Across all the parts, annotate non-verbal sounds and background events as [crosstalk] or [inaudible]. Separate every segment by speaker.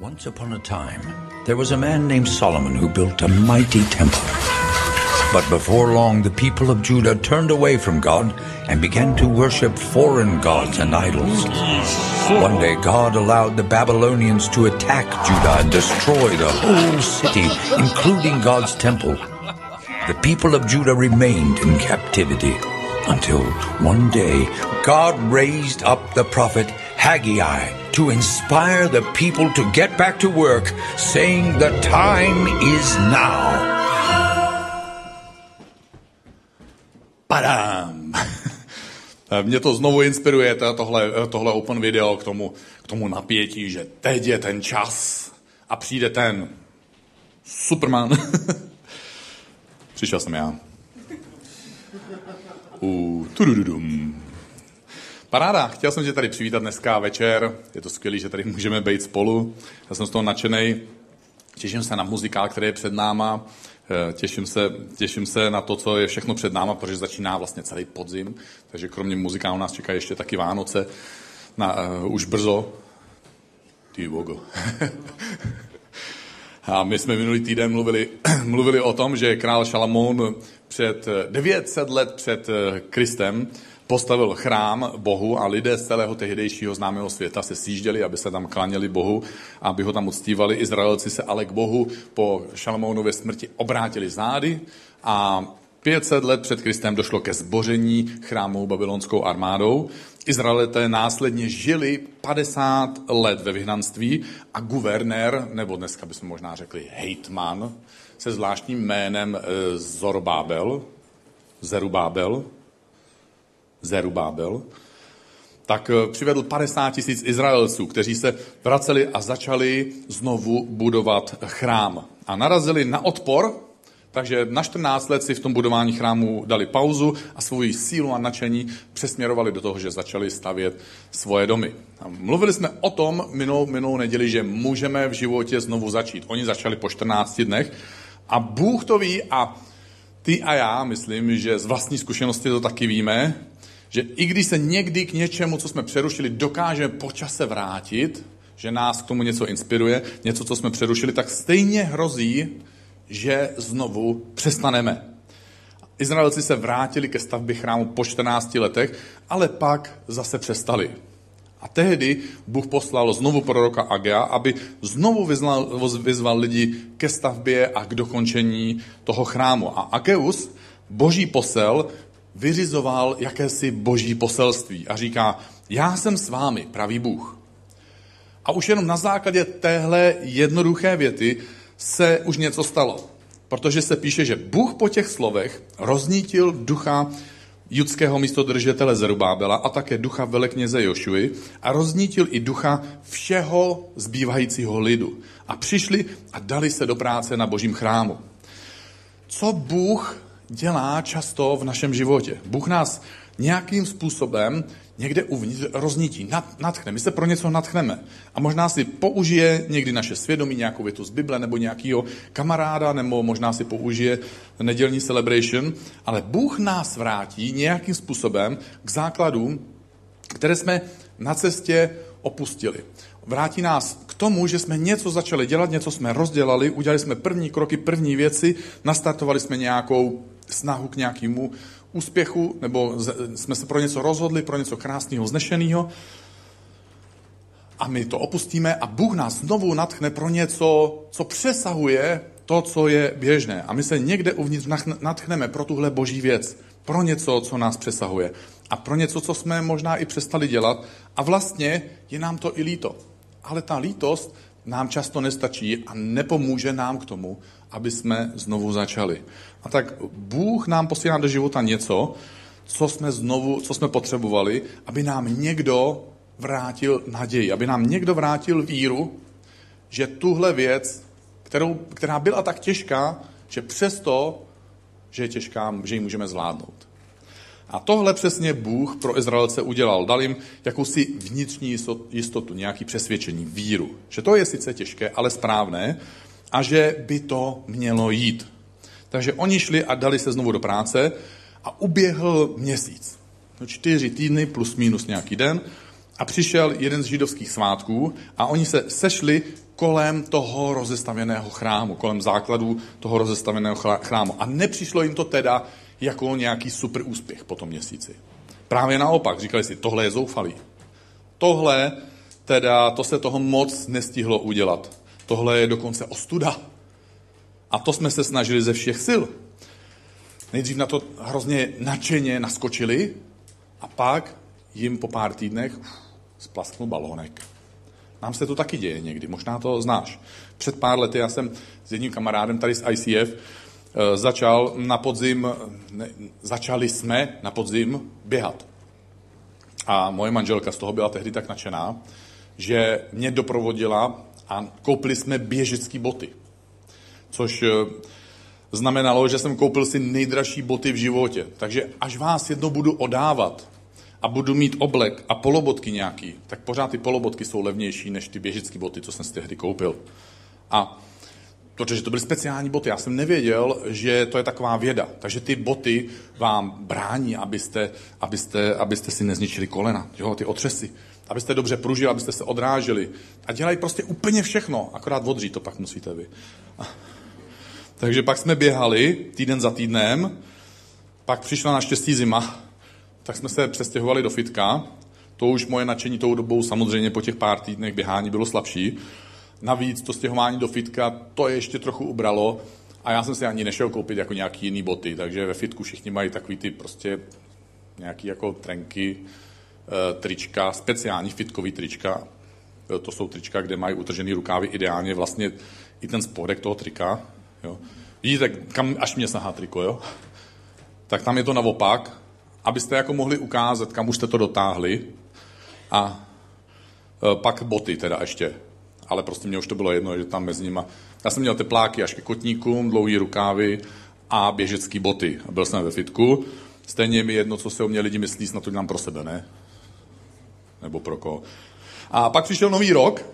Speaker 1: Once upon a time, there was a man named Solomon who built a mighty temple. But before long, the people of Judah turned away from God and began to worship foreign gods and idols. One day, God allowed the Babylonians to attack Judah and destroy the whole city, including God's temple. The people of Judah remained in captivity until one day, God raised up the prophet Haggai to inspire the people to get back to work, saying, The time is now.
Speaker 2: Padám! [laughs] Mě to znovu inspiruje, tohle, tohle open video k tomu, k tomu napětí, že teď je ten čas a přijde ten Superman. [laughs] Přišel jsem já. U tudududum. Paráda, chtěl jsem tě tady přivítat dneska večer. Je to skvělé, že tady můžeme být spolu. Já jsem z toho nadšený. Těším se na muzikál, který je před náma. Eh, těším se, těším se na to, co je všechno před náma, protože začíná vlastně celý podzim. Takže kromě muzikálu nás čeká ještě taky Vánoce. Na, uh, už brzo. Ty bogo. [laughs] A my jsme minulý týden mluvili, [clears throat] mluvili o tom, že král Šalamoun před 900 eh, let před Kristem postavil chrám Bohu a lidé z celého tehdejšího známého světa se sjížděli, aby se tam klaněli Bohu, aby ho tam uctívali. Izraelci se ale k Bohu po Šalmounově smrti obrátili zády a 500 let před Kristem došlo ke zboření chrámu babylonskou armádou. Izraelité následně žili 50 let ve vyhnanství a guvernér, nebo dneska bychom možná řekli hejtman, se zvláštním jménem eh, Zorbábel, Zerubábel, Zerubábel, tak eh, přivedl 50 tisíc Izraelců, kteří se vraceli a začali znovu budovat chrám. A narazili na odpor, takže na 14 let si v tom budování chrámu dali pauzu a svoji sílu a nadšení přesměrovali do toho, že začali stavět svoje domy. A mluvili jsme o tom minulou, minulou neděli, že můžeme v životě znovu začít. Oni začali po 14 dnech a Bůh to ví a ty a já, myslím, že z vlastní zkušenosti to taky víme, že i když se někdy k něčemu, co jsme přerušili, dokážeme po čase vrátit, že nás k tomu něco inspiruje, něco, co jsme přerušili, tak stejně hrozí, že znovu přestaneme. Izraelci se vrátili ke stavbě chrámu po 14 letech, ale pak zase přestali. A tehdy Bůh poslal znovu proroka Agea, aby znovu vyzval, vyzval lidi ke stavbě a k dokončení toho chrámu. A Ageus, boží posel, vyřizoval jakési boží poselství a říká, já jsem s vámi, pravý Bůh. A už jenom na základě téhle jednoduché věty se už něco stalo. Protože se píše, že Bůh po těch slovech roznítil ducha judského místodržitele Zerubábela a také ducha velekněze Jošuy a roznítil i ducha všeho zbývajícího lidu. A přišli a dali se do práce na božím chrámu. Co Bůh dělá často v našem životě. Bůh nás nějakým způsobem někde uvnitř roznítí, natchne. My se pro něco natchneme. A možná si použije někdy naše svědomí, nějakou větu z Bible, nebo nějakého kamaráda, nebo možná si použije nedělní celebration, ale Bůh nás vrátí nějakým způsobem k základům, které jsme na cestě opustili. Vrátí nás k tomu, že jsme něco začali dělat, něco jsme rozdělali, udělali jsme první kroky, první věci, nastartovali jsme nějakou snahu k nějakému úspěchu, nebo jsme se pro něco rozhodli, pro něco krásného, znešeného. A my to opustíme a Bůh nás znovu natchne pro něco, co přesahuje to, co je běžné. A my se někde uvnitř natchneme pro tuhle boží věc, pro něco, co nás přesahuje. A pro něco, co jsme možná i přestali dělat. A vlastně je nám to i líto. Ale ta lítost nám často nestačí a nepomůže nám k tomu, aby jsme znovu začali. A tak Bůh nám posílá do života něco, co jsme znovu, co jsme potřebovali, aby nám někdo vrátil naději, aby nám někdo vrátil víru, že tuhle věc, kterou, která byla tak těžká, že přesto, že je těžká, že ji můžeme zvládnout. A tohle přesně Bůh pro Izraelce udělal. Dal jim jakousi vnitřní jistotu, nějaký přesvědčení, víru. Že to je sice těžké, ale správné a že by to mělo jít. Takže oni šli a dali se znovu do práce a uběhl měsíc. No čtyři týdny plus minus nějaký den a přišel jeden z židovských svátků a oni se sešli kolem toho rozestavěného chrámu, kolem základů toho rozestavěného chrámu. A nepřišlo jim to teda jako nějaký super úspěch po tom měsíci. Právě naopak, říkali si, tohle je zoufalý. Tohle, teda, to se toho moc nestihlo udělat. Tohle je dokonce ostuda. A to jsme se snažili ze všech sil. Nejdřív na to hrozně nadšeně naskočili a pak jim po pár týdnech splasknul balónek. Nám se to taky děje někdy, možná to znáš. Před pár lety já jsem s jedním kamarádem tady z ICF eh, začal na podzim, ne, začali jsme na podzim běhat. A moje manželka z toho byla tehdy tak nadšená, že mě doprovodila a koupili jsme běžecké boty. Což eh, znamenalo, že jsem koupil si nejdražší boty v životě. Takže až vás jednou budu odávat a budu mít oblek a polobotky nějaký, tak pořád ty polobotky jsou levnější než ty běžické boty, co jsem si tehdy koupil. A protože to byly speciální boty. Já jsem nevěděl, že to je taková věda. Takže ty boty vám brání, abyste, abyste, abyste si nezničili kolena, jo, ty otřesy. Abyste dobře pružili, abyste se odráželi. A dělají prostě úplně všechno, akorát odří to pak musíte vy. [laughs] Takže pak jsme běhali týden za týdnem, pak přišla naštěstí zima, tak jsme se přestěhovali do fitka. To už moje nadšení tou dobou samozřejmě po těch pár týdnech běhání bylo slabší. Navíc to stěhování do fitka, to ještě trochu ubralo a já jsem si ani nešel koupit jako nějaký jiný boty, takže ve fitku všichni mají takový ty prostě nějaký jako trenky, trička, speciální fitkový trička. To jsou trička, kde mají utržený rukávy ideálně vlastně i ten spodek toho trika. Jo. Vidíte, kam až mě sahá triko, jo? Tak tam je to naopak, abyste jako mohli ukázat, kam už jste to dotáhli. A e, pak boty teda ještě. Ale prostě mě už to bylo jedno, že tam mezi nimi. Já jsem měl tepláky až ke kotníkům, dlouhý rukávy a běžecký boty. Byl jsem ve fitku. Stejně mi jedno, co se o mě lidi myslí, snad to dělám pro sebe, ne? Nebo pro koho. A pak přišel nový rok.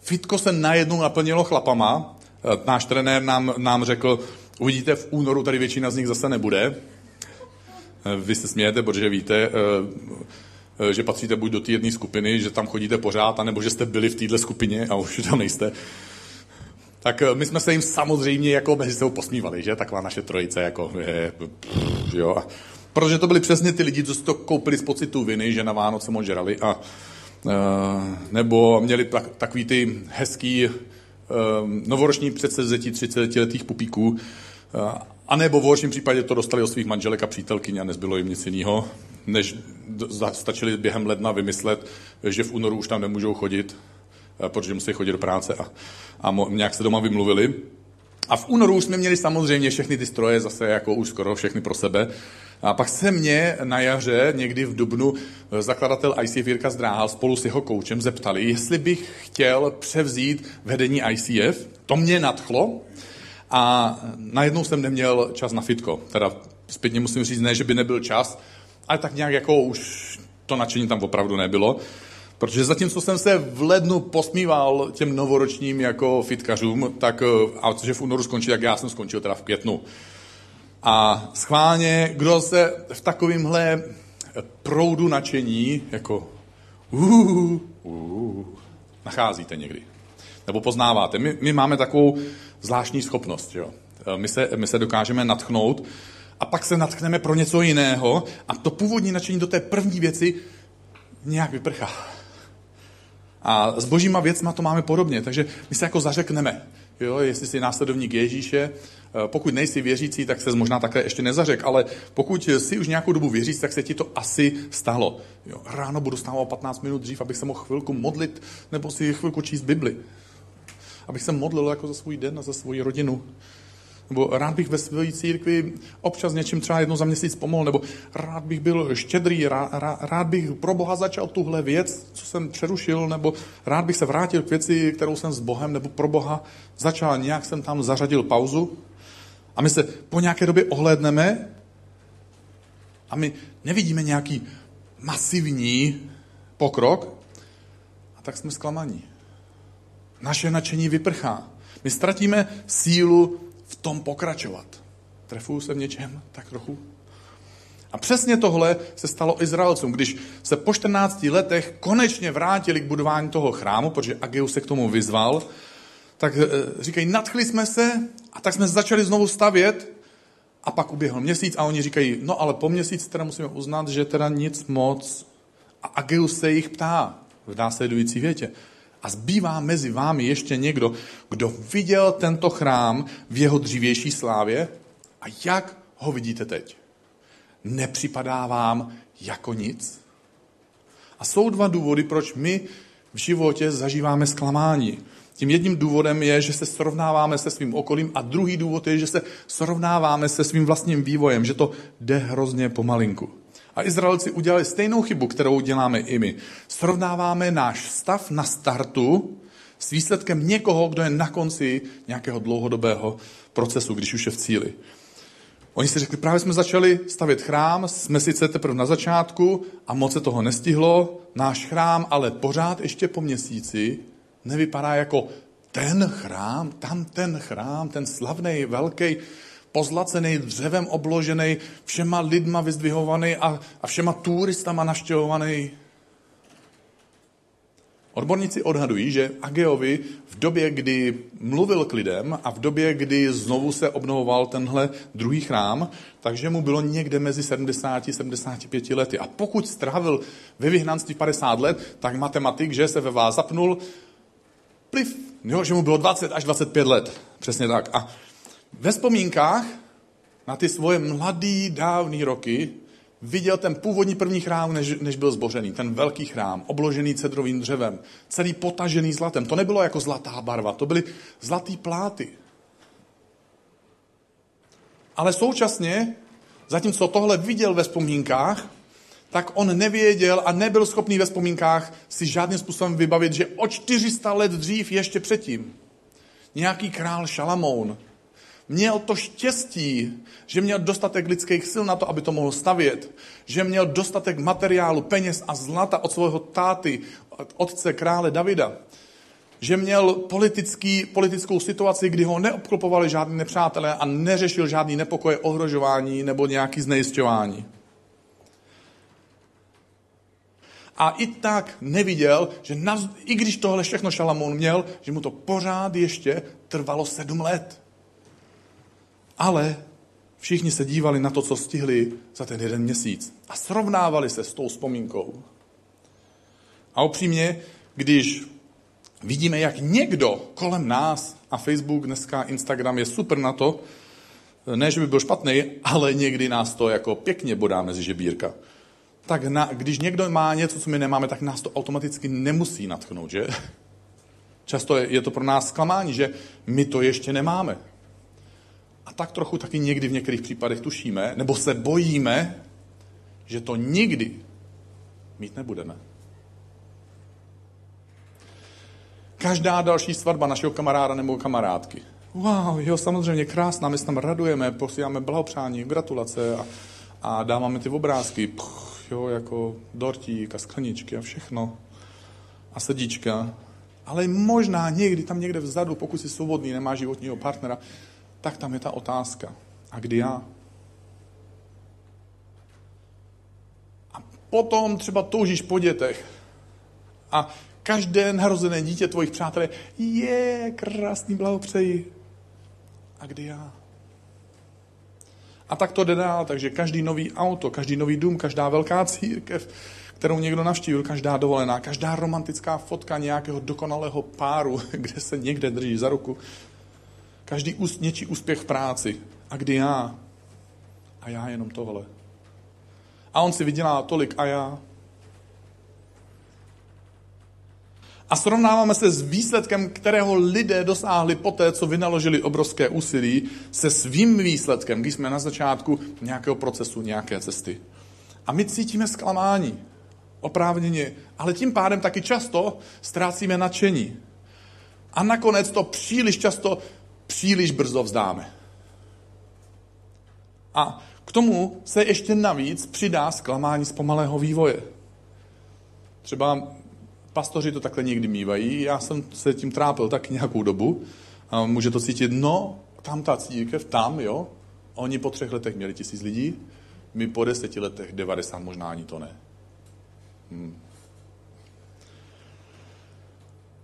Speaker 2: Fitko se najednou naplnilo chlapama. E, náš trenér nám, nám řekl, uvidíte, v únoru tady většina z nich zase nebude. Eh, vy se smějete, protože víte, eh, že patříte buď do té jedné skupiny, že tam chodíte pořád, anebo že jste byli v této skupině a už tam nejste. Tak my jsme se jim samozřejmě jako mezi sebou posmívali, že? Taková naše trojice, jako je, jo. Protože to byli přesně ty lidi, co si to koupili z pocitu viny, že na Vánoce moc žrali a nebo měli tak, takový ty hezký novoroční předsevzetí 30-letých pupíků, a nebo v horším případě to dostali od svých manželek a přítelkyň a nezbylo jim nic jiného, než stačili během ledna vymyslet, že v únoru už tam nemůžou chodit, eh, protože musí chodit do práce a, a mo, nějak se doma vymluvili. A v únoru už jsme měli samozřejmě všechny ty stroje zase jako už skoro všechny pro sebe. A pak se mě na jaře, někdy v Dubnu, eh, zakladatel ICF Jirka Zdráhal spolu s jeho koučem zeptali, jestli bych chtěl převzít vedení ICF. To mě nadchlo a najednou jsem neměl čas na fitko. Teda zpětně musím říct, ne, že by nebyl čas, ale tak nějak jako už to nadšení tam opravdu nebylo. Protože zatímco jsem se v lednu posmíval těm novoročním jako fitkařům, tak, eh, a což v únoru skončil, jak já jsem skončil teda v květnu. A schválně, kdo se v takovémhle proudu nadšení, jako uh, uh, nacházíte někdy. Nebo poznáváte. My, my máme takovou zvláštní schopnost. Jo. E, my, se, my se dokážeme natchnout a pak se natchneme pro něco jiného a to původní nadšení do té první věci nějak vyprchá. A s božíma věcma to máme podobně, takže my se jako zařekneme. Jo, jestli jsi následovník Ježíše, e, pokud nejsi věřící, tak se možná také ještě nezařek, ale pokud jsi už nějakou dobu věřící, tak se ti to asi stalo. Jo, ráno budu stávat 15 minut dřív, abych se mohl chvilku modlit nebo si chvilku číst Bibli abych se modlil jako za svůj den a za svoji rodinu. Nebo rád bych ve své církvi občas něčím třeba jednou za měsíc pomohl, nebo rád bych byl štědrý, rád, rád, rád bych pro Boha začal tuhle věc, co jsem přerušil, nebo rád bych se vrátil k věci, kterou jsem s Bohem, nebo pro Boha začal, nějak jsem tam zařadil pauzu. A my se po nějaké době ohlédneme a my nevidíme nějaký masivní pokrok a tak jsme zklamaní naše nadšení vyprchá. My ztratíme sílu v tom pokračovat. Trefuju se v něčem tak trochu? A přesně tohle se stalo Izraelcům, když se po 14 letech konečně vrátili k budování toho chrámu, protože Ageus se k tomu vyzval, tak eh, říkají, nadchli jsme se a tak jsme začali znovu stavět a pak uběhl měsíc a oni říkají, no ale po měsíci teda musíme uznat, že teda nic moc. A Ageus se jich ptá v následující větě. A zbývá mezi vámi ještě někdo, kdo viděl tento chrám v jeho dřívější slávě a jak ho vidíte teď? Nepřipadá vám jako nic? A jsou dva důvody, proč my v životě zažíváme zklamání. Tím jedním důvodem je, že se srovnáváme se svým okolím a druhý důvod je, že se srovnáváme se svým vlastním vývojem, že to jde hrozně pomalinku. A Izraelci udělali stejnou chybu, kterou děláme i my. Srovnáváme náš stav na startu s výsledkem někoho, kdo je na konci nějakého dlouhodobého procesu, když už je v cíli. Oni si řekli, právě jsme začali stavět chrám, jsme sice teprve na začátku a moc se toho nestihlo, náš chrám ale pořád ještě po měsíci nevypadá jako ten chrám, tam ten chrám, ten slavný, velký, pozlacený, dřevem obložený, všema lidma vyzdvihovaný a, a všema turistama naštěvovaný. Odborníci odhadují, že Ageovi v době, kdy mluvil k lidem a v době, kdy znovu se obnovoval tenhle druhý chrám, takže mu bylo někde mezi 70 a 75 lety. A pokud strávil ve vyhnanství 50 let, tak matematik, že se ve vás zapnul, pliv, jo, že mu bylo 20 až 25 let. Přesně tak. A ve vzpomínkách na ty svoje mladý, dávný roky viděl ten původní první chrám, než, než byl zbořený. Ten velký chrám, obložený cedrovým dřevem, celý potažený zlatem. To nebylo jako zlatá barva, to byly zlatý pláty. Ale současně, zatímco tohle viděl ve vzpomínkách, tak on nevěděl a nebyl schopný ve vzpomínkách si žádným způsobem vybavit, že o 400 let dřív ještě předtím nějaký král Šalamoun měl to štěstí, že měl dostatek lidských sil na to, aby to mohl stavět, že měl dostatek materiálu, peněz a zlata od svého táty, od otce krále Davida, že měl politický, politickou situaci, kdy ho neobklopovali žádní nepřátelé a neřešil žádný nepokoje, ohrožování nebo nějaký znejisťování. A i tak neviděl, že naz, i když tohle všechno Šalamoun měl, že mu to pořád ještě trvalo sedm let. Ale všichni se dívali na to, co stihli za ten jeden měsíc a srovnávali se s tou vzpomínkou. A upřímně, když vidíme, jak někdo kolem nás, a Facebook, dneska Instagram je super na to, ne, že by byl špatný, ale někdy nás to jako pěkně bodá mezi žebírka. Tak na, když někdo má něco, co my nemáme, tak nás to automaticky nemusí natchnout, že? Často je, je to pro nás zklamání, že my to ještě nemáme. A tak trochu taky někdy v některých případech tušíme, nebo se bojíme, že to nikdy mít nebudeme. Každá další svatba našeho kamaráda nebo kamarádky. Wow, jo, samozřejmě krásná, my se tam radujeme, posíláme blahopřání, gratulace a, a dáváme ty obrázky, Puch, jo, jako dortík a skleničky a všechno. A sedíčka. Ale možná někdy tam někde vzadu, pokud jsi svobodný, nemá životního partnera, tak tam je ta otázka. A kdy já? A potom třeba toužíš po dětech. A každé narozené dítě tvojich přátel je krásný, blahopřeji. A kdy já? A tak to jde dál, takže každý nový auto, každý nový dům, každá velká církev, kterou někdo navštívil, každá dovolená, každá romantická fotka nějakého dokonalého páru, [laughs] kde se někde drží za ruku, Každý úst, něčí úspěch v práci. A kdy já? A já jenom tohle. A on si vydělá tolik a já. A srovnáváme se s výsledkem, kterého lidé dosáhli poté, co vynaložili obrovské úsilí, se svým výsledkem, když jsme na začátku nějakého procesu, nějaké cesty. A my cítíme zklamání, oprávněně, ale tím pádem taky často ztrácíme nadšení. A nakonec to příliš často příliš brzo vzdáme. A k tomu se ještě navíc přidá zklamání z pomalého vývoje. Třeba pastoři to takhle někdy mývají, já jsem se tím trápil tak nějakou dobu, a může to cítit, no, tam ta církev, tam, jo, oni po třech letech měli tisíc lidí, my po deseti letech 90, možná ani to ne. Hmm.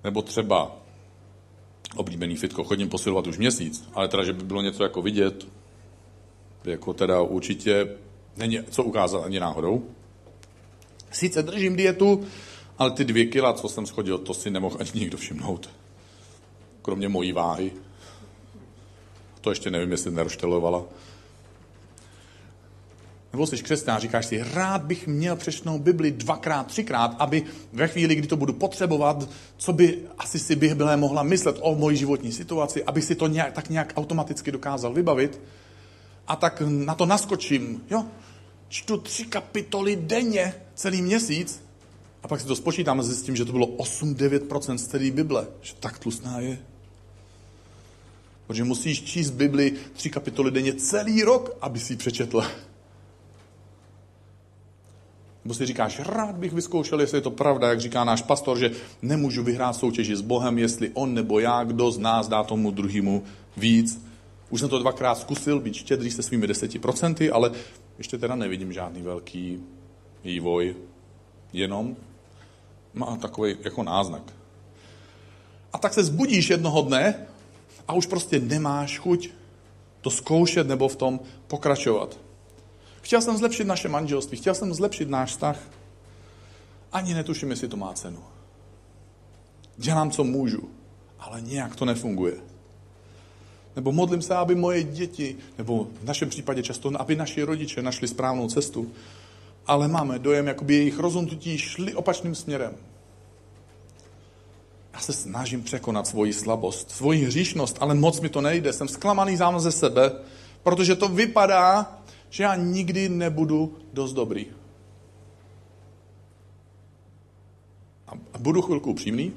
Speaker 2: Nebo třeba oblíbený fitko. Chodím posilovat už měsíc, ale teda, že by bylo něco jako vidět, jako teda určitě není co ukázat ani náhodou. Sice držím dietu, ale ty dvě kila, co jsem schodil, to si nemohl ani nikdo všimnout. Kromě mojí váhy. To ještě nevím, jestli neroštelovala. Nebo jsi křesťan říkáš si, rád bych měl přečtnou Bibli dvakrát, třikrát, aby ve chvíli, kdy to budu potřebovat, co by asi si Bible mohla myslet o mojí životní situaci, aby si to nějak, tak nějak automaticky dokázal vybavit. A tak na to naskočím, jo, čtu tři kapitoly denně celý měsíc a pak si to spočítám a zjistím, že to bylo 8-9% z celé Bible. Že tak tlustná je. Protože musíš číst Bibli tři kapitoly denně celý rok, aby si ji přečetl. Nebo si říkáš, rád bych vyzkoušel, jestli je to pravda, jak říká náš pastor, že nemůžu vyhrát soutěži s Bohem, jestli on nebo já, kdo z nás dá tomu druhému víc. Už jsem to dvakrát zkusil, být štědrý se svými deseti procenty, ale ještě teda nevidím žádný velký vývoj. Jenom má takový jako náznak. A tak se zbudíš jednoho dne a už prostě nemáš chuť to zkoušet nebo v tom pokračovat. Chtěl jsem zlepšit naše manželství, chtěl jsem zlepšit náš vztah. Ani netuším, jestli to má cenu. Dělám, co můžu, ale nějak to nefunguje. Nebo modlím se, aby moje děti, nebo v našem případě často, aby naši rodiče našli správnou cestu. Ale máme dojem, jakoby jejich rozhodnutí šli opačným směrem. Já se snažím překonat svoji slabost, svoji hříšnost, ale moc mi to nejde. Jsem zklamaný sám ze sebe, protože to vypadá, že já nikdy nebudu dost dobrý. A budu chvilku upřímný.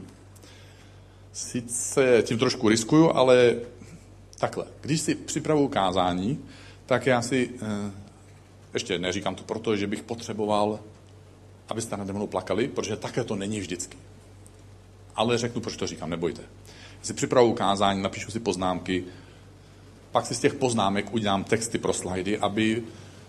Speaker 2: Sice tím trošku riskuju, ale takhle. Když si připravuju kázání, tak já si, eh, ještě neříkám to proto, že bych potřeboval, abyste nade mnou plakali, protože také to není vždycky. Ale řeknu, proč to říkám, nebojte. Si připravuju kázání, napíšu si poznámky, pak si z těch poznámek udělám texty pro slajdy, aby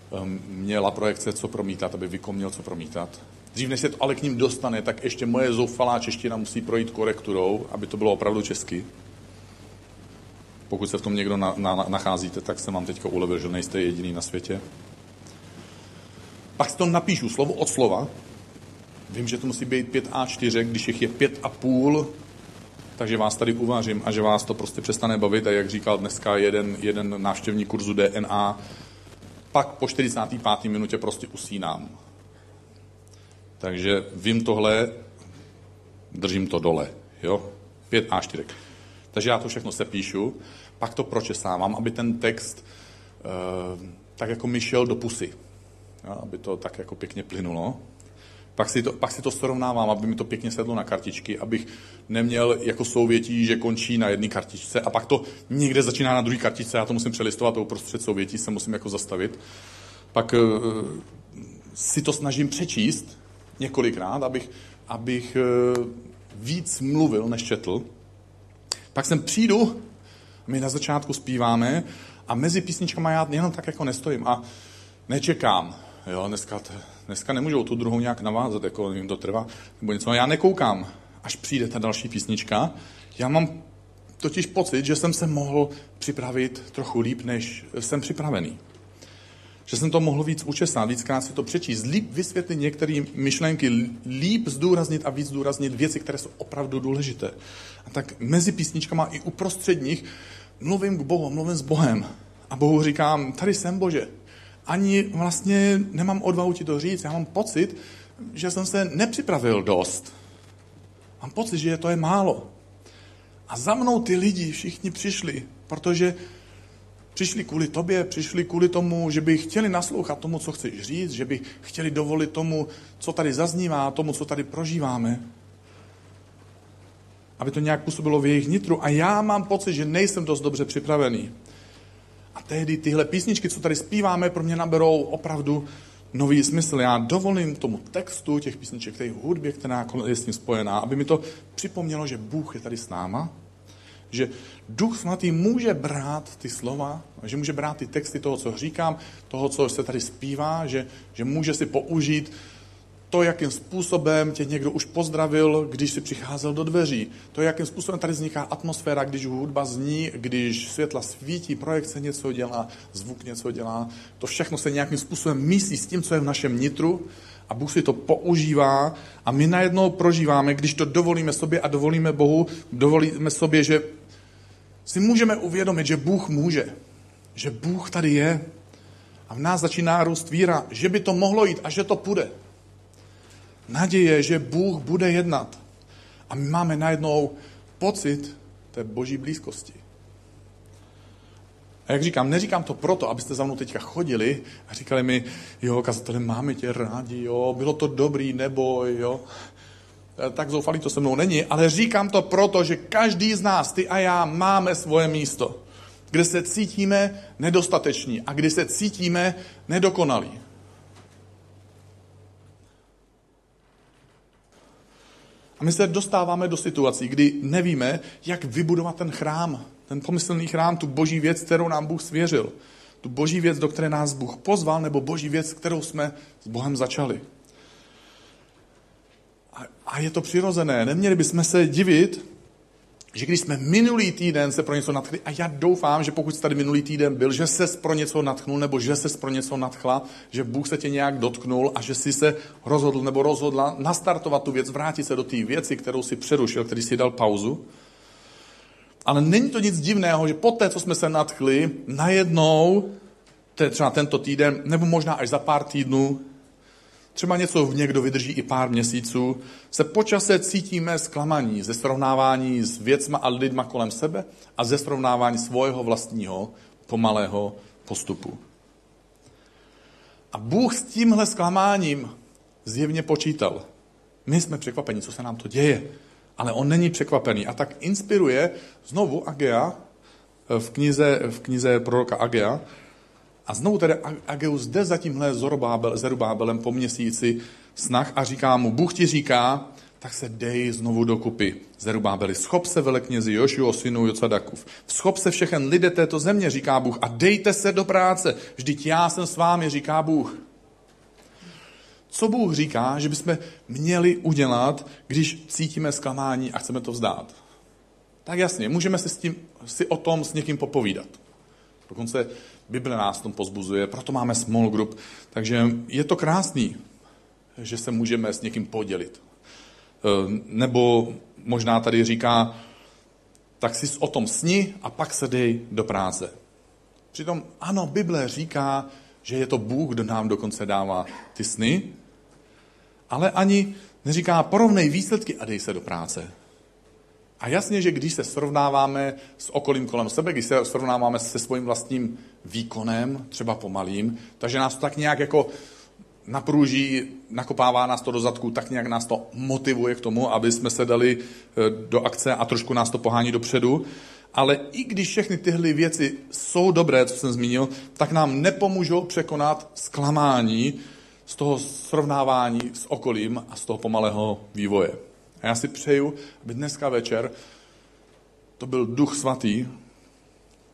Speaker 2: um, měla projekce co promítat, aby Viko měl co promítat. Dřív, než se to ale k ním dostane, tak ještě moje zoufalá čeština musí projít korekturou, aby to bylo opravdu česky. Pokud se v tom někdo na, na, nacházíte, tak se vám teďka ulevil, že nejste jediný na světě. Pak si to napíšu slovo od slova. Vím, že to musí být 5 A4, když jich je 5 a půl, takže vás tady uvařím a že vás to prostě přestane bavit. A jak říkal dneska jeden, jeden návštěvník kurzu DNA, pak po 45. minutě prostě usínám. Takže vím tohle, držím to dole. Jo? 5 A4. Takže já to všechno sepíšu, pak to pročesávám, aby ten text uh, tak jako mi šel do pusy. Jo? Aby to tak jako pěkně plynulo. Pak si, to, pak si to srovnávám, aby mi to pěkně sedlo na kartičky, abych neměl jako souvětí, že končí na jedné kartičce a pak to někde začíná na druhé kartičce, já to musím přelistovat a uprostřed souvětí se musím jako zastavit. Pak uh, si to snažím přečíst několikrát, abych, abych uh, víc mluvil, než četl. Pak sem přijdu, my na začátku zpíváme a mezi písničkama já jenom tak jako nestojím a nečekám. Jo, dneska, dneska nemůžou tu druhou nějak navázat, jako jim to trvá, nebo něco. Já nekoukám, až přijde ta další písnička. Já mám totiž pocit, že jsem se mohl připravit trochu líp, než jsem připravený. Že jsem to mohl víc učesat, víckrát si to přečíst, líp vysvětlit některé myšlenky, líp zdůraznit a víc zdůraznit věci, které jsou opravdu důležité. A tak mezi písničkama i uprostřed nich mluvím k Bohu, mluvím s Bohem. A Bohu říkám, tady jsem Bože, ani vlastně nemám odvahu ti to říct. Já mám pocit, že jsem se nepřipravil dost. Mám pocit, že to je málo. A za mnou ty lidi všichni přišli, protože přišli kvůli tobě, přišli kvůli tomu, že by chtěli naslouchat tomu, co chceš říct, že by chtěli dovolit tomu, co tady zaznívá, tomu, co tady prožíváme. Aby to nějak působilo v jejich nitru. A já mám pocit, že nejsem dost dobře připravený. A tehdy tyhle písničky, co tady zpíváme, pro mě naberou opravdu nový smysl. Já dovolím tomu textu těch písniček, té hudbě, která je s tím spojená, aby mi to připomnělo, že Bůh je tady s náma, že Duch Svatý může brát ty slova, že může brát ty texty toho, co říkám, toho, co se tady zpívá, že, že může si použít to, jakým způsobem tě někdo už pozdravil, když si přicházel do dveří. To, jakým způsobem tady vzniká atmosféra, když hudba zní, když světla svítí, projekce něco dělá, zvuk něco dělá. To všechno se nějakým způsobem mísí s tím, co je v našem nitru a Bůh si to používá a my najednou prožíváme, když to dovolíme sobě a dovolíme Bohu, dovolíme sobě, že si můžeme uvědomit, že Bůh může, že Bůh tady je a v nás začíná růst víra, že by to mohlo jít a že to půjde naděje, že Bůh bude jednat. A my máme najednou pocit té boží blízkosti. A jak říkám, neříkám to proto, abyste za mnou teďka chodili a říkali mi, jo, kazatele, máme tě rádi, jo, bylo to dobrý, neboj, jo. E, tak zoufalý to se mnou není, ale říkám to proto, že každý z nás, ty a já, máme svoje místo, kde se cítíme nedostateční a kdy se cítíme nedokonalí. A my se dostáváme do situací, kdy nevíme, jak vybudovat ten chrám, ten pomyslný chrám, tu boží věc, kterou nám Bůh svěřil. Tu boží věc, do které nás Bůh pozval, nebo boží věc, kterou jsme s Bohem začali. A, je to přirozené. Neměli bychom se divit, že když jsme minulý týden se pro něco nadchli, a já doufám, že pokud jsi tady minulý týden byl, že ses pro něco nadchnul, nebo že ses pro něco nadchla, že Bůh se tě nějak dotknul a že jsi se rozhodl nebo rozhodla nastartovat tu věc, vrátit se do té věci, kterou si přerušil, který si dal pauzu. Ale není to nic divného, že po té, co jsme se nadchli, najednou, třeba tento týden, nebo možná až za pár týdnů, třeba něco v někdo vydrží i pár měsíců, se počase cítíme zklamaní ze srovnávání s věcma a lidma kolem sebe a ze srovnávání svého vlastního pomalého postupu. A Bůh s tímhle zklamáním zjevně počítal. My jsme překvapeni, co se nám to děje, ale on není překvapený. A tak inspiruje znovu Agea v knize, v knize proroka Agea, a znovu tedy Ageus jde za tímhle Zerubábelem po měsíci snah a říká mu, Bůh ti říká, tak se dej znovu dokupy. Zerubábeli, schop se veleknězi Jošiu, synu Jocadakův. Schop se všechen lidé této země, říká Bůh, a dejte se do práce. Vždyť já jsem s vámi, říká Bůh. Co Bůh říká, že bychom měli udělat, když cítíme zklamání a chceme to vzdát? Tak jasně, můžeme si, s tím, si o tom s někým popovídat. Dokonce Bible nás tom pozbuzuje, proto máme small group. Takže je to krásný, že se můžeme s někým podělit. E, nebo možná tady říká, tak si o tom sni a pak se dej do práce. Přitom ano, Bible říká, že je to Bůh, kdo nám dokonce dává ty sny, ale ani neříká, porovnej výsledky a dej se do práce. A jasně, že když se srovnáváme s okolím kolem sebe, když se srovnáváme se svým vlastním výkonem, třeba pomalým, takže nás to tak nějak jako napruží, nakopává nás to do zadku, tak nějak nás to motivuje k tomu, aby jsme se dali e, do akce a trošku nás to pohání dopředu. Ale i když všechny tyhle věci jsou dobré, co jsem zmínil, tak nám nepomůžou překonat zklamání z toho srovnávání s okolím a z toho pomalého vývoje. A já si přeju, aby dneska večer to byl duch svatý,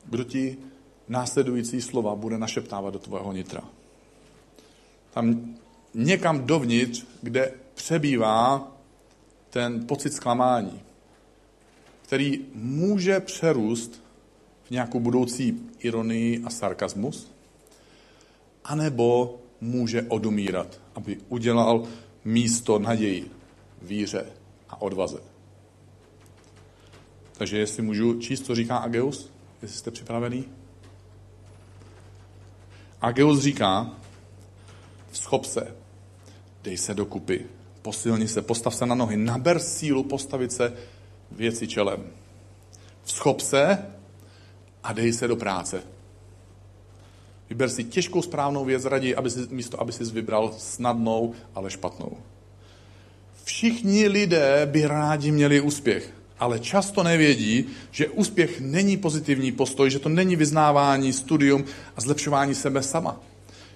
Speaker 2: kdo ti následující slova bude našeptávat do tvého nitra. Tam někam dovnitř, kde přebývá ten pocit zklamání, který může přerůst v nějakou budoucí ironii a sarkazmus, anebo může odumírat, aby udělal místo naději, víře a odvaze. Takže jestli můžu číst, co říká Ageus, jestli jste připravený. Ageus říká, schop se, dej se dokupy, posilni se, postav se na nohy, naber sílu postavit se věci čelem. Schop se a dej se do práce. Vyber si těžkou správnou věc, raději, aby si, místo, aby si vybral snadnou, ale špatnou. Všichni lidé by rádi měli úspěch, ale často nevědí, že úspěch není pozitivní postoj, že to není vyznávání, studium a zlepšování sebe sama.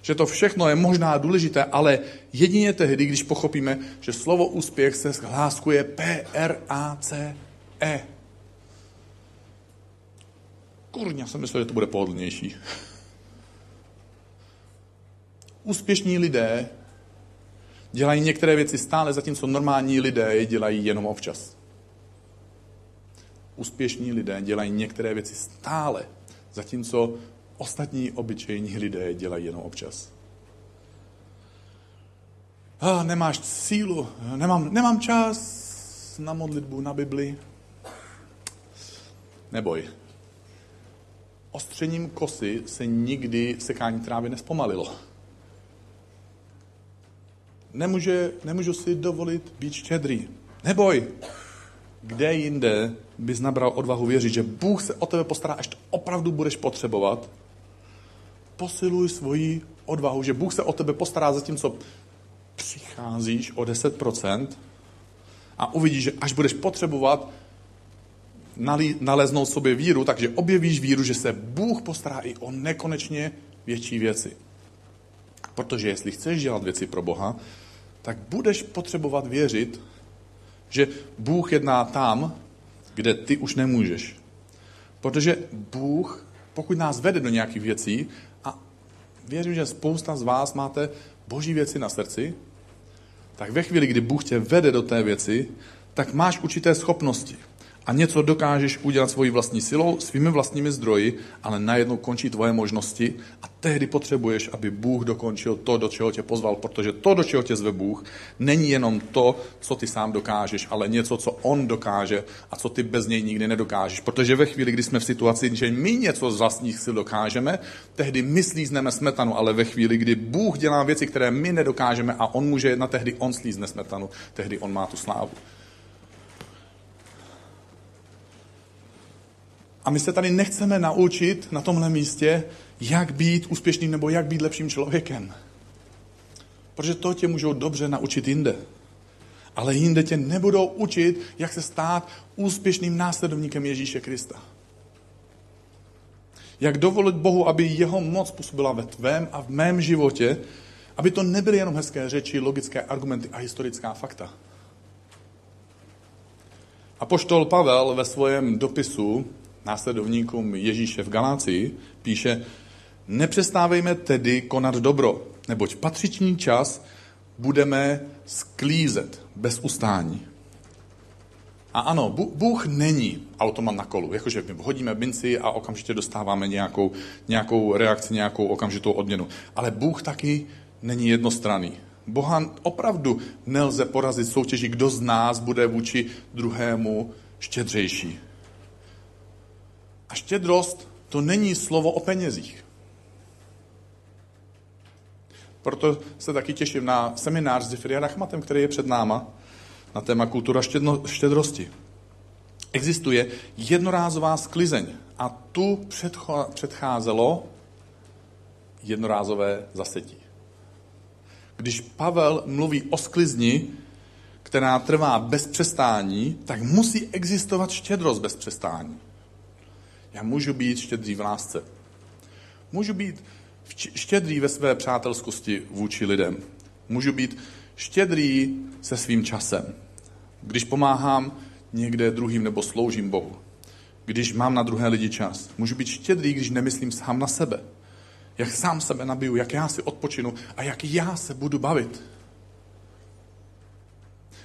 Speaker 2: Že to všechno je možná důležité, ale jedině tehdy, když pochopíme, že slovo úspěch se hláskuje P-R-A-C-E. Já jsem myslel, že to bude pohodlnější. Úspěšní lidé dělají některé věci stále, zatímco normální lidé je dělají jenom občas. Úspěšní lidé dělají některé věci stále, zatímco ostatní obyčejní lidé dělají jenom občas. Ah, nemáš sílu, nemám, nemám čas na modlitbu, na Bibli. Neboj. Ostřením kosy se nikdy sekání trávy nespomalilo. Nemůže, nemůžu si dovolit být štědrý. Neboj. Kde jinde bys nabral odvahu věřit, že Bůh se o tebe postará, až to opravdu budeš potřebovat? Posiluj svoji odvahu, že Bůh se o tebe postará, zatímco přicházíš o 10% a uvidíš, že až budeš potřebovat, naleznout sobě víru, takže objevíš víru, že se Bůh postará i o nekonečně větší věci. Protože jestli chceš dělat věci pro Boha, tak budeš potřebovat věřit, že Bůh jedná tam, kde ty už nemůžeš. Protože Bůh, pokud nás vede do nějakých věcí, a věřím, že spousta z vás máte boží věci na srdci, tak ve chvíli, kdy Bůh tě vede do té věci, tak máš určité schopnosti a něco dokážeš udělat svojí vlastní silou, svými vlastními zdroji, ale najednou končí tvoje možnosti a tehdy potřebuješ, aby Bůh dokončil to, do čeho tě pozval, protože to, do čeho tě zve Bůh, není jenom to, co ty sám dokážeš, ale něco, co On dokáže a co ty bez něj nikdy nedokážeš. Protože ve chvíli, kdy jsme v situaci, že my něco z vlastních sil dokážeme, tehdy my slízneme smetanu, ale ve chvíli, kdy Bůh dělá věci, které my nedokážeme a On může jednat, tehdy On slízne smetanu, tehdy On má tu slávu. A my se tady nechceme naučit na tomhle místě, jak být úspěšným nebo jak být lepším člověkem. Protože to tě můžou dobře naučit jinde. Ale jinde tě nebudou učit, jak se stát úspěšným následovníkem Ježíše Krista. Jak dovolit Bohu, aby jeho moc působila ve tvém a v mém životě, aby to nebyly jenom hezké řeči, logické argumenty a historická fakta. A poštol Pavel ve svém dopisu následovníkům Ježíše v Galácii, píše, nepřestávejme tedy konat dobro, neboť patřičný čas budeme sklízet bez ustání. A ano, Bůh není automat na kolu, jakože my hodíme minci a okamžitě dostáváme nějakou, nějakou reakci, nějakou okamžitou odměnu. Ale Bůh taky není jednostranný. Boha opravdu nelze porazit soutěži, kdo z nás bude vůči druhému štědřejší. A štědrost to není slovo o penězích. Proto se taky těším na seminář s Jeffrey Rachmatem, který je před náma na téma kultura štědno, štědrosti. Existuje jednorázová sklizeň a tu předcho, předcházelo jednorázové zasetí. Když Pavel mluví o sklizni, která trvá bez přestání, tak musí existovat štědrost bez přestání. Já můžu být štědrý v lásce. Můžu být štědrý ve své přátelskosti vůči lidem. Můžu být štědrý se svým časem. Když pomáhám někde druhým nebo sloužím Bohu. Když mám na druhé lidi čas. Můžu být štědrý, když nemyslím sám na sebe. Jak sám sebe nabiju, jak já si odpočinu a jak já se budu bavit.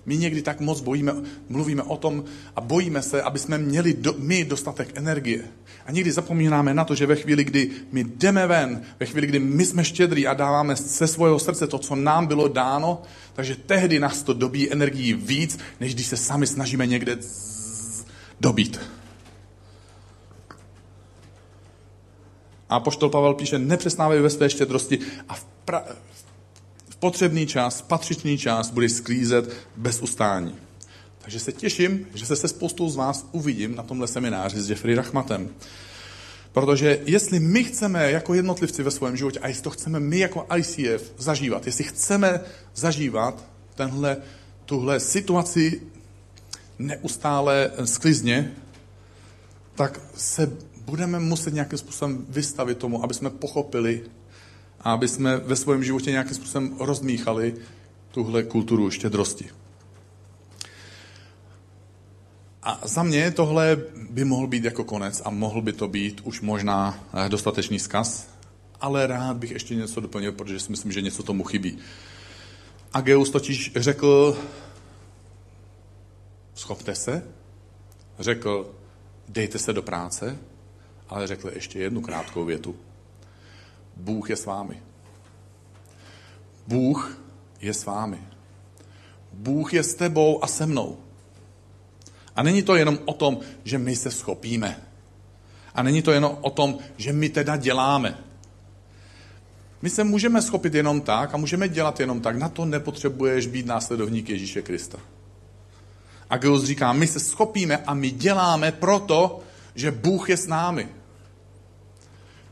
Speaker 2: My někdy tak moc bojíme, mluvíme o tom a bojíme se, aby jsme měli do, my dostatek energie. A někdy zapomínáme na to, že ve chvíli, kdy my jdeme ven, ve chvíli, kdy my jsme štědrý a dáváme ze svého srdce to, co nám bylo dáno, takže tehdy nás to dobí energii víc, než když se sami snažíme někde dobít. A poštol Pavel píše, nepřestávej ve své štědrosti a v, pra, potřebný čas, patřičný čas budeš sklízet bez ustání. Takže se těším, že se se spoustou z vás uvidím na tomhle semináři s Jeffrey Rachmatem. Protože jestli my chceme jako jednotlivci ve svém životě a jestli to chceme my jako ICF zažívat, jestli chceme zažívat tenhle, tuhle situaci neustále sklizně, tak se budeme muset nějakým způsobem vystavit tomu, aby jsme pochopili, a aby jsme ve svém životě nějakým způsobem rozmíchali tuhle kulturu štědrosti. A za mě tohle by mohl být jako konec a mohl by to být už možná eh, dostatečný zkaz, ale rád bych ještě něco doplnil, protože si myslím, že něco tomu chybí. Ageus totiž řekl, schopte se, řekl, dejte se do práce, ale řekl ještě jednu krátkou větu. Bůh je s vámi. Bůh je s vámi. Bůh je s tebou a se mnou. A není to jenom o tom, že my se schopíme. A není to jenom o tom, že my teda děláme. My se můžeme schopit jenom tak a můžeme dělat jenom tak. Na to nepotřebuješ být následovník Ježíše Krista. A Geus říká, my se schopíme a my děláme proto, že Bůh je s námi.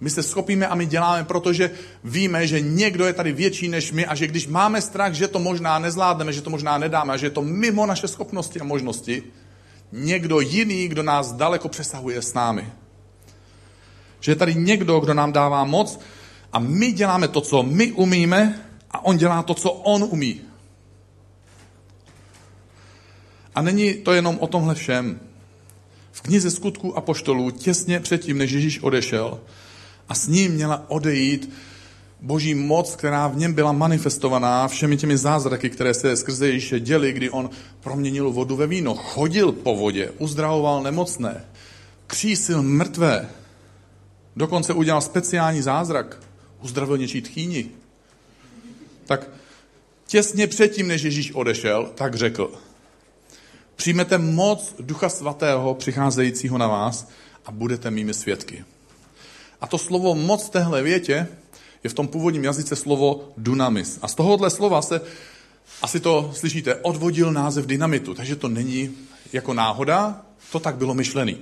Speaker 2: My se schopíme a my děláme, protože víme, že někdo je tady větší než my a že když máme strach, že to možná nezvládneme, že to možná nedáme a že je to mimo naše schopnosti a možnosti, někdo jiný, kdo nás daleko přesahuje s námi. Že je tady někdo, kdo nám dává moc a my děláme to, co my umíme a on dělá to, co on umí. A není to jenom o tomhle všem. V knize skutků a poštolů těsně předtím, než Ježíš odešel, a s ním měla odejít boží moc, která v něm byla manifestovaná všemi těmi zázraky, které se skrze Ježíše děly, kdy on proměnil vodu ve víno, chodil po vodě, uzdravoval nemocné, křísil mrtvé, dokonce udělal speciální zázrak, uzdravil něčí tchýni. Tak těsně předtím, než Ježíš odešel, tak řekl, přijmete moc Ducha Svatého přicházejícího na vás a budete mými svědky. A to slovo moc v téhle větě je v tom původním jazyce slovo dunamis. A z tohohle slova se, asi to slyšíte, odvodil název dynamitu. Takže to není jako náhoda, to tak bylo myšlený.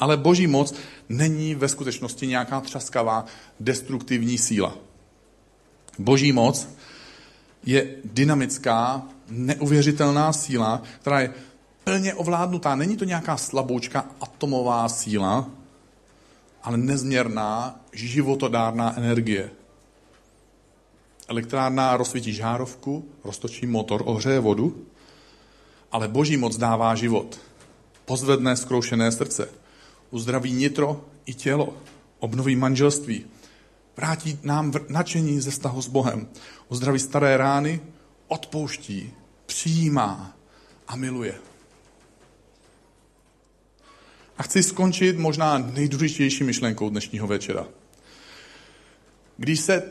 Speaker 2: Ale boží moc není ve skutečnosti nějaká třaskavá, destruktivní síla. Boží moc je dynamická, neuvěřitelná síla, která je plně ovládnutá. Není to nějaká slaboučka atomová síla, ale nezměrná, životodárná energie. Elektrárna rozsvítí žárovku, roztočí motor, ohřeje vodu, ale boží moc dává život. Pozvedne zkroušené srdce, uzdraví nitro i tělo, obnoví manželství, vrátí nám nadšení ze vztahu s Bohem, uzdraví staré rány, odpouští, přijímá a miluje. A chci skončit možná nejdůležitější myšlenkou dnešního večera. Když se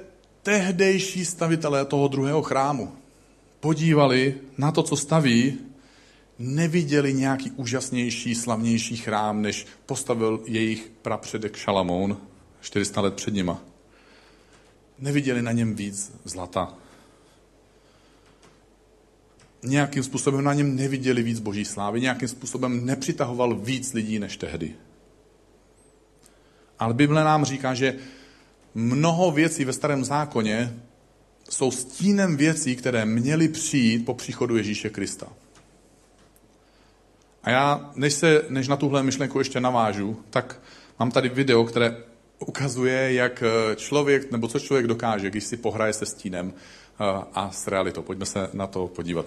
Speaker 2: tehdejší stavitelé toho druhého chrámu podívali na to, co staví, neviděli nějaký úžasnější, slavnější chrám, než postavil jejich prapředek Šalamoun 400 let před nima. Neviděli na něm víc zlata, nějakým způsobem na něm neviděli víc boží slávy, nějakým způsobem nepřitahoval víc lidí než tehdy. Ale Bible nám říká, že mnoho věcí ve starém zákoně jsou stínem věcí, které měly přijít po příchodu Ježíše Krista. A já, než, se, než na tuhle myšlenku ještě navážu, tak mám tady video, které ukazuje, jak člověk, nebo co člověk dokáže, když si pohraje se stínem eh, a s realitou. Pojďme se na to podívat.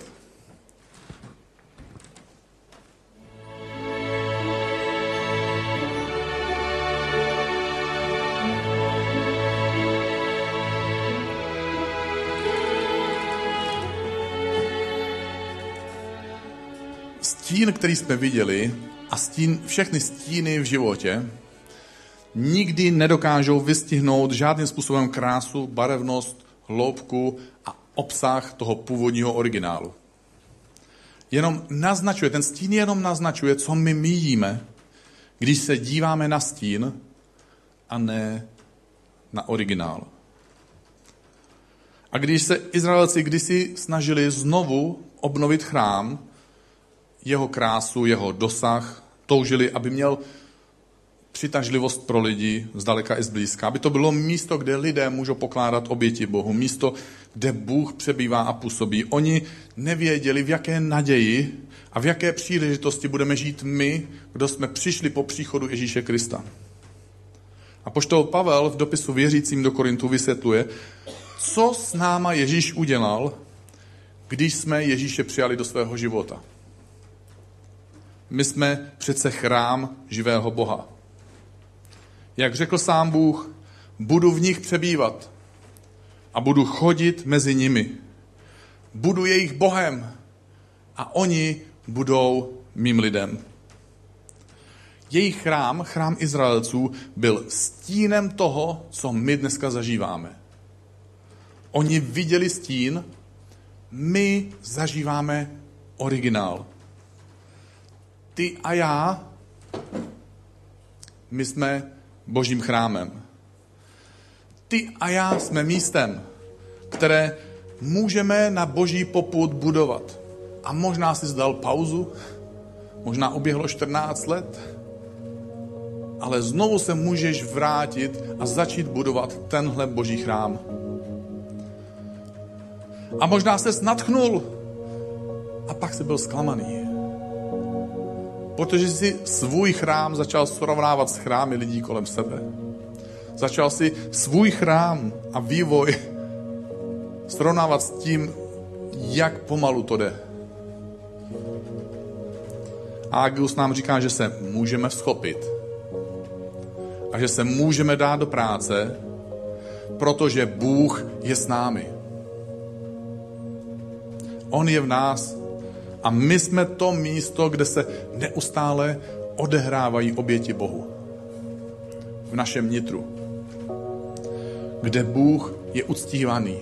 Speaker 2: Stín, který jsme viděli, a stín, všechny stíny v životě, nikdy nedokážou vystihnout žádným způsobem krásu, barevnost, hloubku a obsah toho původního originálu. Jenom naznačuje, ten stín jenom naznačuje, co my míjíme, když se díváme na stín a ne na originál. A když se Izraelci kdysi snažili znovu obnovit chrám, jeho krásu, jeho dosah, toužili, aby měl přitažlivost pro lidi zdaleka i zblízka. Aby to bylo místo, kde lidé můžou pokládat oběti Bohu. Místo, kde Bůh přebývá a působí. Oni nevěděli, v jaké naději a v jaké příležitosti budeme žít my, kdo jsme přišli po příchodu Ježíše Krista. A poštol Pavel v dopisu věřícím do Korintu vysvětluje, co s náma Ježíš udělal, když jsme Ježíše přijali do svého života. My jsme přece chrám živého Boha. Jak řekl sám Bůh, budu v nich přebývat a budu chodit mezi nimi. budu jejich Bohem a oni budou mým lidem. Jejich chrám, chrám Izraelců, byl stínem toho, co my dneska zažíváme. Oni viděli stín, my zažíváme originál. Ty a já, my jsme božím chrámem. Ty a já jsme místem, které můžeme na boží poput budovat. A možná si zdal pauzu, možná oběhlo 14 let, ale znovu se můžeš vrátit a začít budovat tenhle boží chrám. A možná se natchnul a pak se byl zklamaný. Protože si svůj chrám začal srovnávat s chrámy lidí kolem sebe. Začal si svůj chrám a vývoj [laughs] srovnávat s tím, jak pomalu to jde. A Agius nám říká, že se můžeme vzchopit a že se můžeme dát do práce, protože Bůh je s námi. On je v nás a my jsme to místo, kde se neustále odehrávají oběti Bohu. V našem nitru. Kde Bůh je uctívaný.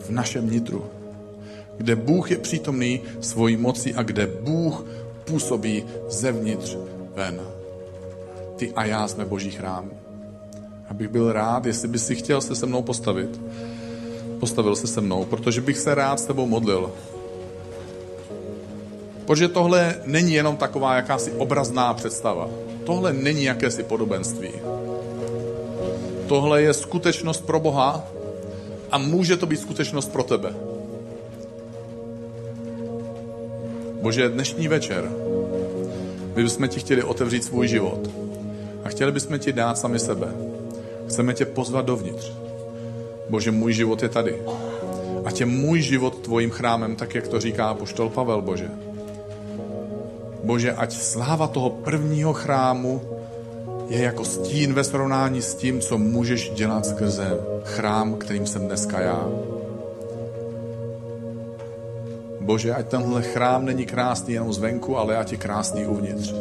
Speaker 2: V našem nitru. Kde Bůh je přítomný svojí moci a kde Bůh působí zevnitř ven. Ty a já jsme Boží chrám. Abych byl rád, jestli by si chtěl se se mnou postavit. Postavil se se mnou, protože bych se rád s tebou modlil. Protože tohle není jenom taková jakási obrazná představa. Tohle není jakési podobenství. Tohle je skutečnost pro Boha a může to být skutečnost pro tebe. Bože, dnešní večer my bychom ti chtěli otevřít svůj život a chtěli bychom ti dát sami sebe. Chceme tě pozvat dovnitř. Bože, můj život je tady. A tě můj život tvojím chrámem, tak jak to říká poštol Pavel, Bože. Bože, ať sláva toho prvního chrámu je jako stín ve srovnání s tím, co můžeš dělat skrze chrám, kterým jsem dneska já. Bože, ať tenhle chrám není krásný jenom zvenku, ale ať je krásný uvnitř.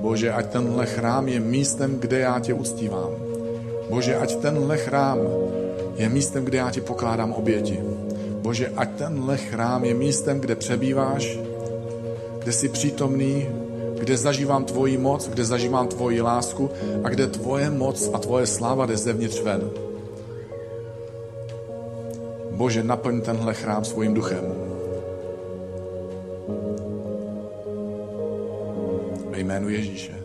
Speaker 2: Bože, ať tenhle chrám je místem, kde já tě uctívám. Bože, ať tenhle chrám je místem, kde já ti pokládám oběti. Bože, ať tenhle chrám je místem, kde přebýváš, kde jsi přítomný, kde zažívám tvoji moc, kde zažívám tvoji lásku a kde tvoje moc a tvoje sláva jde zevnitř ven. Bože, naplň tenhle chrám svým duchem. jménu Ježíše.